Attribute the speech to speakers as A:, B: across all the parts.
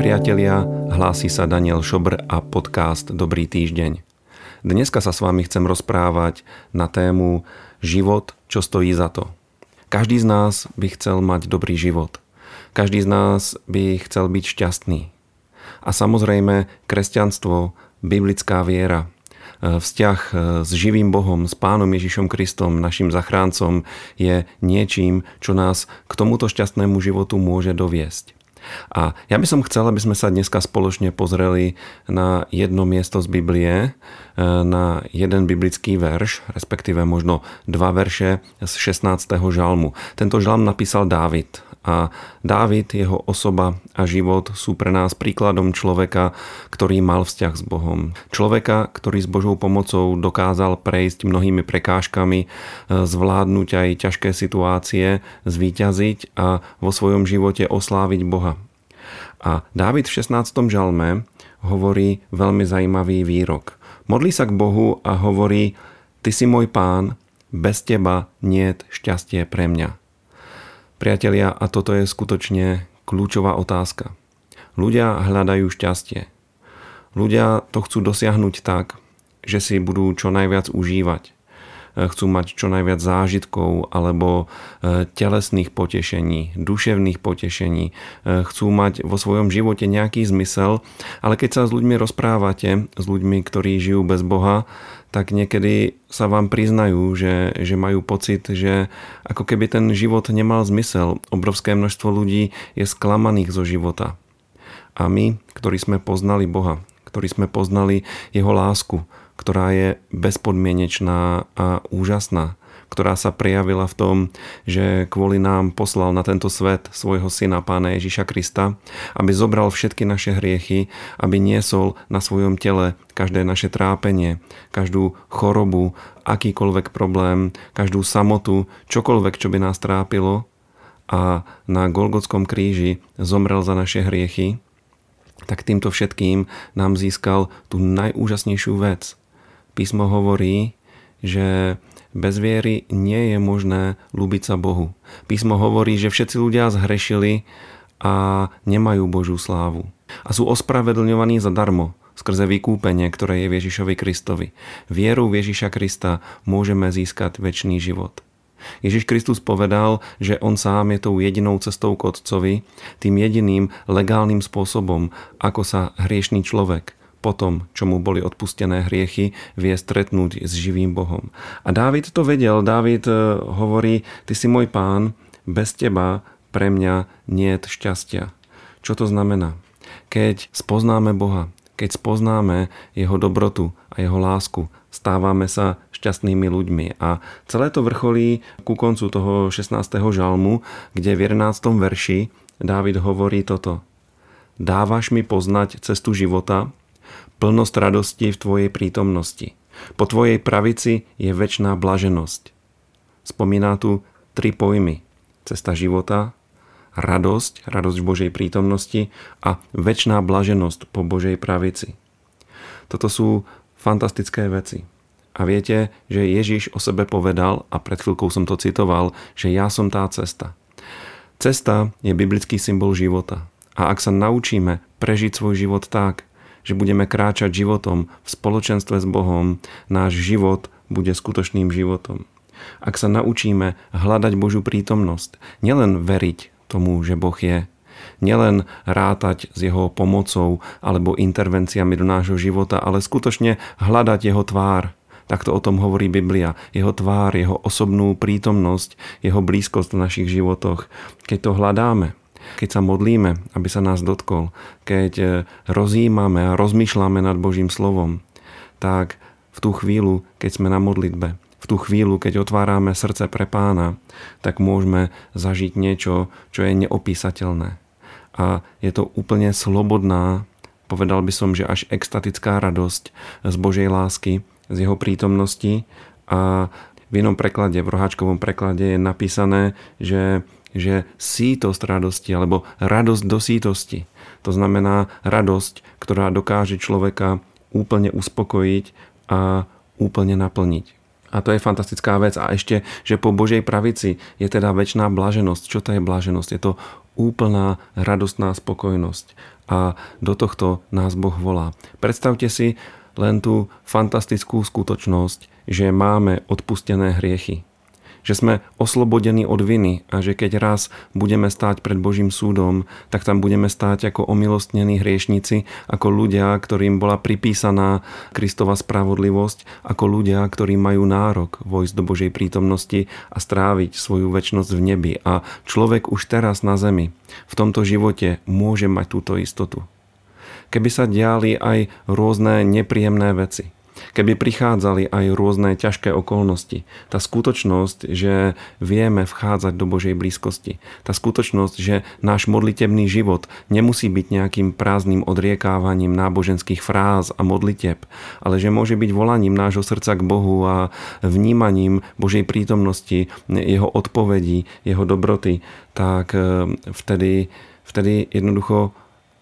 A: priatelia, hlási sa Daniel Šobr a podcast Dobrý týždeň. Dneska sa s vami chcem rozprávať na tému život, čo stojí za to. Každý z nás by chcel mať dobrý život. Každý z nás by chcel byť šťastný. A samozrejme, kresťanstvo, biblická viera, e, vzťah e, s živým Bohom, s Pánom Ježišom Kristom, našim zachráncom, je niečím, čo nás k tomuto šťastnému životu môže doviesť. A ja by som chcel, aby sme sa dneska spoločne pozreli na jedno miesto z Biblie, e, na jeden biblický verš, respektíve možno dva verše z 16. žalmu. Tento žalm napísal Dávid a Dávid, jeho osoba a život sú pre nás príkladom človeka, ktorý mal vzťah s Bohom. Človeka, ktorý s Božou pomocou dokázal prejsť mnohými prekážkami, e, zvládnuť aj ťažké situácie, zvíťaziť a vo svojom živote osláviť Boha. A Dávid v 16. žalme hovorí veľmi zajímavý výrok. Modlí sa k Bohu a hovorí, Ty si môj pán, bez teba niet šťastie pre mňa. Priatelia, a toto je skutočne kľúčová otázka. Ľudia hľadajú šťastie. Ľudia to chcú dosiahnuť tak, že si budú čo najviac užívať. Chcú mať čo najviac zážitkov alebo e, telesných potešení, duševných potešení. E, chcú mať vo svojom živote nejaký zmysel, ale keď sa s ľuďmi rozprávate, s ľuďmi, ktorí žijú bez Boha, tak niekedy sa vám priznajú, že, že majú pocit, že ako keby ten život nemal zmysel. Obrovské množstvo ľudí je sklamaných zo života. A my, ktorí sme poznali Boha, ktorí sme poznali Jeho lásku, ktorá je bezpodmienečná a úžasná, ktorá sa prejavila v tom, že kvôli nám poslal na tento svet svojho syna pána Ježiša Krista, aby zobral všetky naše hriechy, aby niesol na svojom tele každé naše trápenie, každú chorobu, akýkoľvek problém, každú samotu, čokoľvek, čo by nás trápilo a na Golgotskom kríži zomrel za naše hriechy, tak týmto všetkým nám získal tú najúžasnejšiu vec. Písmo hovorí, že bez viery nie je možné ľúbiť sa Bohu. Písmo hovorí, že všetci ľudia zhrešili a nemajú Božú slávu. A sú ospravedlňovaní zadarmo skrze vykúpenie, ktoré je Ježišovi Kristovi. Vierou v Ježiša Krista môžeme získať väčší život. Ježiš Kristus povedal, že on sám je tou jedinou cestou k Otcovi, tým jediným legálnym spôsobom, ako sa hriešný človek potom, čo mu boli odpustené hriechy, vie stretnúť s živým Bohom. A Dávid to vedel. Dávid e, hovorí, ty si môj pán, bez teba pre mňa nie je šťastia. Čo to znamená? Keď spoznáme Boha, keď spoznáme Jeho dobrotu a Jeho lásku, stávame sa šťastnými ľuďmi. A celé to vrcholí ku koncu toho 16. žalmu, kde v 11. verši Dávid hovorí toto. Dávaš mi poznať cestu života, plnosť radosti v Tvojej prítomnosti. Po Tvojej pravici je väčšiná blaženosť. Spomína tu tri pojmy. Cesta života, radosť, radosť v Božej prítomnosti a väčšiná blaženosť po Božej pravici. Toto sú fantastické veci. A viete, že Ježiš o sebe povedal, a pred chvíľkou som to citoval, že ja som tá cesta. Cesta je biblický symbol života. A ak sa naučíme prežiť svoj život tak, že budeme kráčať životom v spoločenstve s Bohom, náš život bude skutočným životom. Ak sa naučíme hľadať Božú prítomnosť, nielen veriť tomu, že Boh je, nielen rátať s jeho pomocou alebo intervenciami do nášho života, ale skutočne hľadať jeho tvár. Takto o tom hovorí Biblia. Jeho tvár, jeho osobnú prítomnosť, jeho blízkosť v našich životoch. Keď to hľadáme, keď sa modlíme, aby sa nás dotkol, keď e, rozjímame a rozmýšľame nad Božím slovom, tak v tú chvíľu, keď sme na modlitbe, v tú chvíľu, keď otvárame srdce pre pána, tak môžeme zažiť niečo, čo je neopísateľné. A je to úplne slobodná, povedal by som, že až extatická radosť z Božej lásky, z jeho prítomnosti a v inom preklade, v roháčkovom preklade je napísané, že že sítosť radosti alebo radosť do sítosti. To znamená radosť, ktorá dokáže človeka úplne uspokojiť a úplne naplniť. A to je fantastická vec. A ešte, že po Božej pravici je teda väčšiná blaženosť. Čo to je blaženosť? Je to úplná radostná spokojnosť. A do tohto nás Boh volá. Predstavte si len tú fantastickú skutočnosť, že máme odpustené hriechy že sme oslobodení od viny a že keď raz budeme stáť pred Božím súdom, tak tam budeme stáť ako omilostnení hriešnici, ako ľudia, ktorým bola pripísaná Kristova spravodlivosť, ako ľudia, ktorí majú nárok vojsť do Božej prítomnosti a stráviť svoju väčnosť v nebi. A človek už teraz na zemi, v tomto živote môže mať túto istotu. Keby sa diali aj rôzne nepríjemné veci, keby prichádzali aj rôzne ťažké okolnosti. Tá skutočnosť, že vieme vchádzať do Božej blízkosti. Tá skutočnosť, že náš modlitebný život nemusí byť nejakým prázdnym odriekávaním náboženských fráz a modliteb, ale že môže byť volaním nášho srdca k Bohu a vnímaním Božej prítomnosti, jeho odpovedí, jeho dobroty, tak eh, vtedy, vtedy jednoducho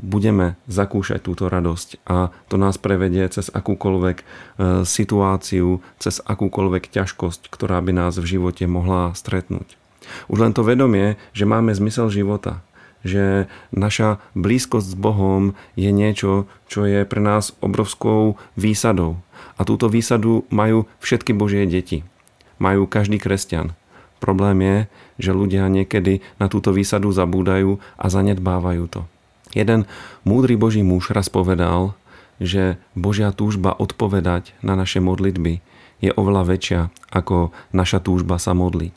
A: budeme zakúšať túto radosť a to nás prevedie cez akúkoľvek e, situáciu, cez akúkoľvek ťažkosť, ktorá by nás v živote mohla stretnúť. Už len to vedomie, že máme zmysel života, že naša blízkosť s Bohom je niečo, čo je pre nás obrovskou výsadou. A túto výsadu majú všetky Božie deti. Majú každý kresťan. Problém je, že ľudia niekedy na túto výsadu zabúdajú a zanedbávajú to. Jeden múdry Boží muž raz povedal, že Božia túžba odpovedať na naše modlitby je oveľa väčšia ako naša túžba sa modliť.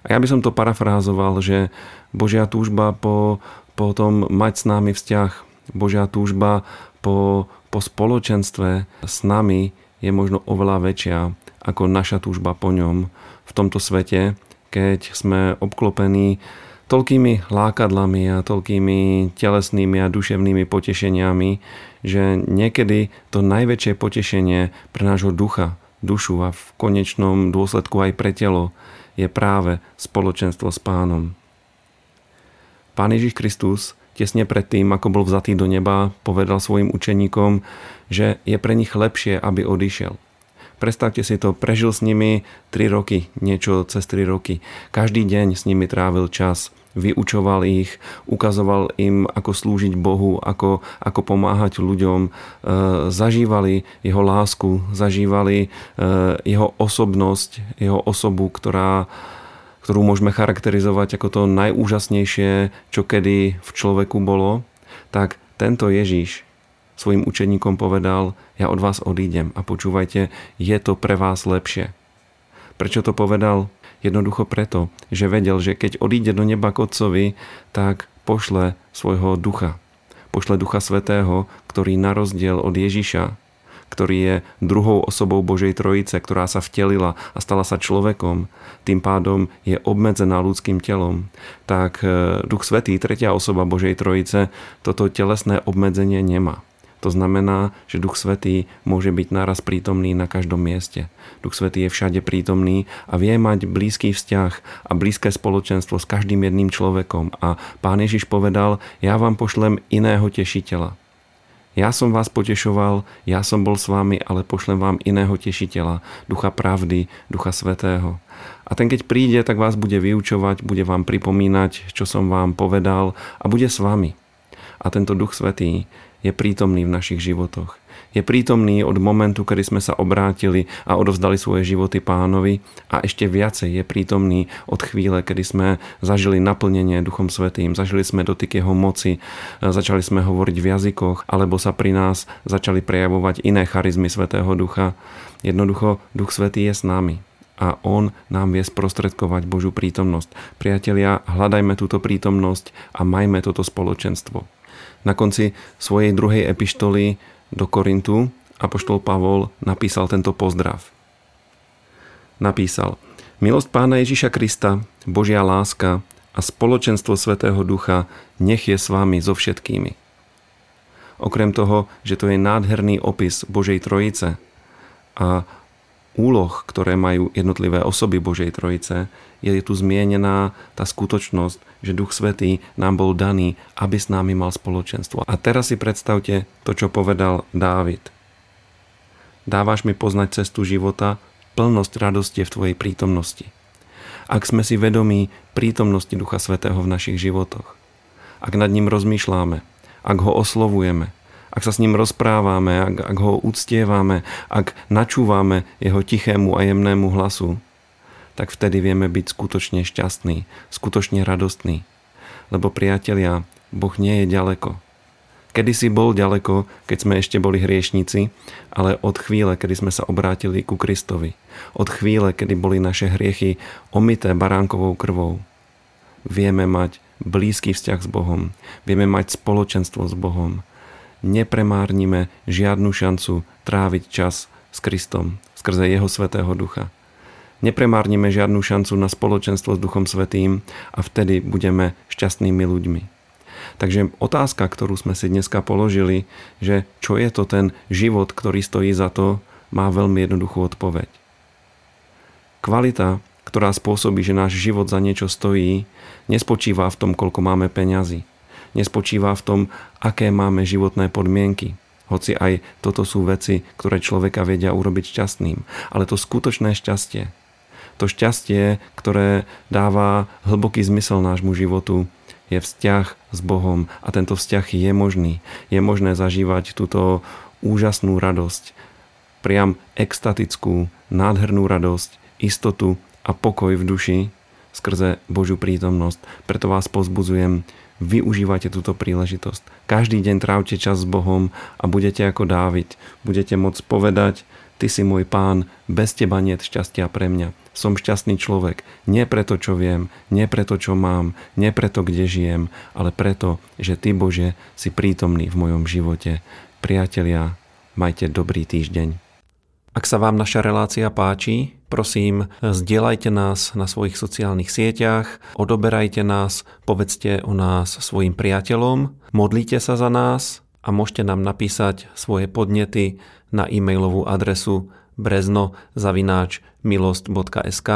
A: A ja by som to parafrázoval, že Božia túžba po, po tom mať s nami vzťah, Božia túžba po, po spoločenstve s nami je možno oveľa väčšia ako naša túžba po ňom v tomto svete, keď sme obklopení toľkými lákadlami a toľkými telesnými a duševnými potešeniami, že niekedy to najväčšie potešenie pre nášho ducha, dušu a v konečnom dôsledku aj pre telo je práve spoločenstvo s pánom. Pán Ježiš Kristus tesne pred tým, ako bol vzatý do neba, povedal svojim učeníkom, že je pre nich lepšie, aby odišiel. Predstavte si to, prežil s nimi 3 roky, niečo cez 3 roky. Každý deň s nimi trávil čas vyučoval ich, ukazoval im, ako slúžiť Bohu, ako, ako pomáhať ľuďom, e, zažívali jeho lásku, zažívali e, jeho osobnosť, jeho osobu, ktorá, ktorú môžeme charakterizovať ako to najúžasnejšie, čo kedy v človeku bolo, tak tento Ježíš svojim učeníkom povedal, ja od vás odídem a počúvajte, je to pre vás lepšie. Prečo to povedal? Jednoducho preto, že vedel, že keď odíde do neba k Otcovi, tak pošle svojho ducha. Pošle ducha svetého, ktorý na rozdiel od Ježiša, ktorý je druhou osobou Božej Trojice, ktorá sa vtelila a stala sa človekom, tým pádom je obmedzená ľudským telom, tak e, Duch Svetý, tretia osoba Božej Trojice, toto telesné obmedzenie nemá. To znamená, že Duch Svetý môže byť naraz prítomný na každom mieste. Duch Svetý je všade prítomný a vie mať blízky vzťah a blízke spoločenstvo s každým jedným človekom. A Pán Ježiš povedal, ja vám pošlem iného tešiteľa. Ja som vás potešoval, ja som bol s vami, ale pošlem vám iného tešiteľa, ducha pravdy, ducha svetého. A ten keď príde, tak vás bude vyučovať, bude vám pripomínať, čo som vám povedal a bude s vami. A tento duch svetý je prítomný v našich životoch. Je prítomný od momentu, kedy sme sa obrátili a odovzdali svoje životy pánovi a ešte viacej je prítomný od chvíle, kedy sme zažili naplnenie Duchom Svetým, zažili sme dotyk jeho moci, začali sme hovoriť v jazykoch, alebo sa pri nás začali prejavovať iné charizmy Svetého Ducha. Jednoducho, Duch Svetý je s nami a On nám vie sprostredkovať Božú prítomnosť. Priatelia, hľadajme túto prítomnosť a majme toto spoločenstvo. Na konci svojej druhej epištoly do Korintu apoštol Pavol napísal tento pozdrav. Napísal Milosť Pána Ježiša Krista, Božia láska a spoločenstvo Svetého Ducha nech je s vami so všetkými. Okrem toho, že to je nádherný opis Božej Trojice a úloh, ktoré majú jednotlivé osoby Božej Trojice, je tu zmienená tá skutočnosť, že Duch Svetý nám bol daný, aby s námi mal spoločenstvo. A teraz si predstavte to, čo povedal Dávid. Dávaš mi poznať cestu života, plnosť radosti v Tvojej prítomnosti. Ak sme si vedomí prítomnosti Ducha Svetého v našich životoch, ak nad ním rozmýšľame, ak ho oslovujeme, ak sa s ním rozprávame, ak, ak ho uctievame, ak načúvame jeho tichému a jemnému hlasu, tak vtedy vieme byť skutočne šťastní, skutočne radostní. Lebo priatelia, Boh nie je ďaleko. Kedy si bol ďaleko, keď sme ešte boli hriešnici, ale od chvíle, kedy sme sa obrátili ku Kristovi, od chvíle, kedy boli naše hriechy omité baránkovou krvou, vieme mať blízky vzťah s Bohom, vieme mať spoločenstvo s Bohom, nepremárnime žiadnu šancu tráviť čas s Kristom skrze Jeho Svetého Ducha. Nepremárnime žiadnu šancu na spoločenstvo s Duchom Svetým a vtedy budeme šťastnými ľuďmi. Takže otázka, ktorú sme si dneska položili, že čo je to ten život, ktorý stojí za to, má veľmi jednoduchú odpoveď. Kvalita, ktorá spôsobí, že náš život za niečo stojí, nespočíva v tom, koľko máme peňazí nespočíva v tom, aké máme životné podmienky. Hoci aj toto sú veci, ktoré človeka vedia urobiť šťastným. Ale to skutočné šťastie, to šťastie, ktoré dáva hlboký zmysel nášmu životu, je vzťah s Bohom a tento vzťah je možný. Je možné zažívať túto úžasnú radosť, priam extatickú, nádhernú radosť, istotu a pokoj v duši skrze Božiu prítomnosť. Preto vás pozbudzujem, využívajte túto príležitosť. Každý deň trávte čas s Bohom a budete ako Dávid. Budete môcť povedať, Ty si môj pán, bez teba nie šťastia pre mňa. Som šťastný človek, nie preto, čo viem, nie preto, čo mám, nie preto, kde žijem, ale preto, že Ty, Bože, si prítomný v mojom živote. Priatelia, majte dobrý týždeň. Ak sa vám naša relácia páči, prosím, zdieľajte nás na svojich sociálnych sieťach, odoberajte nás, povedzte o nás svojim priateľom, modlite sa za nás a môžete nám napísať svoje podnety na e-mailovú adresu brezno.milost.sk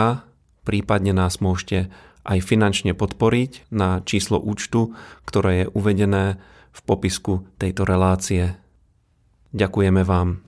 A: prípadne nás môžete aj finančne podporiť na číslo účtu, ktoré je uvedené v popisku tejto relácie. Ďakujeme vám.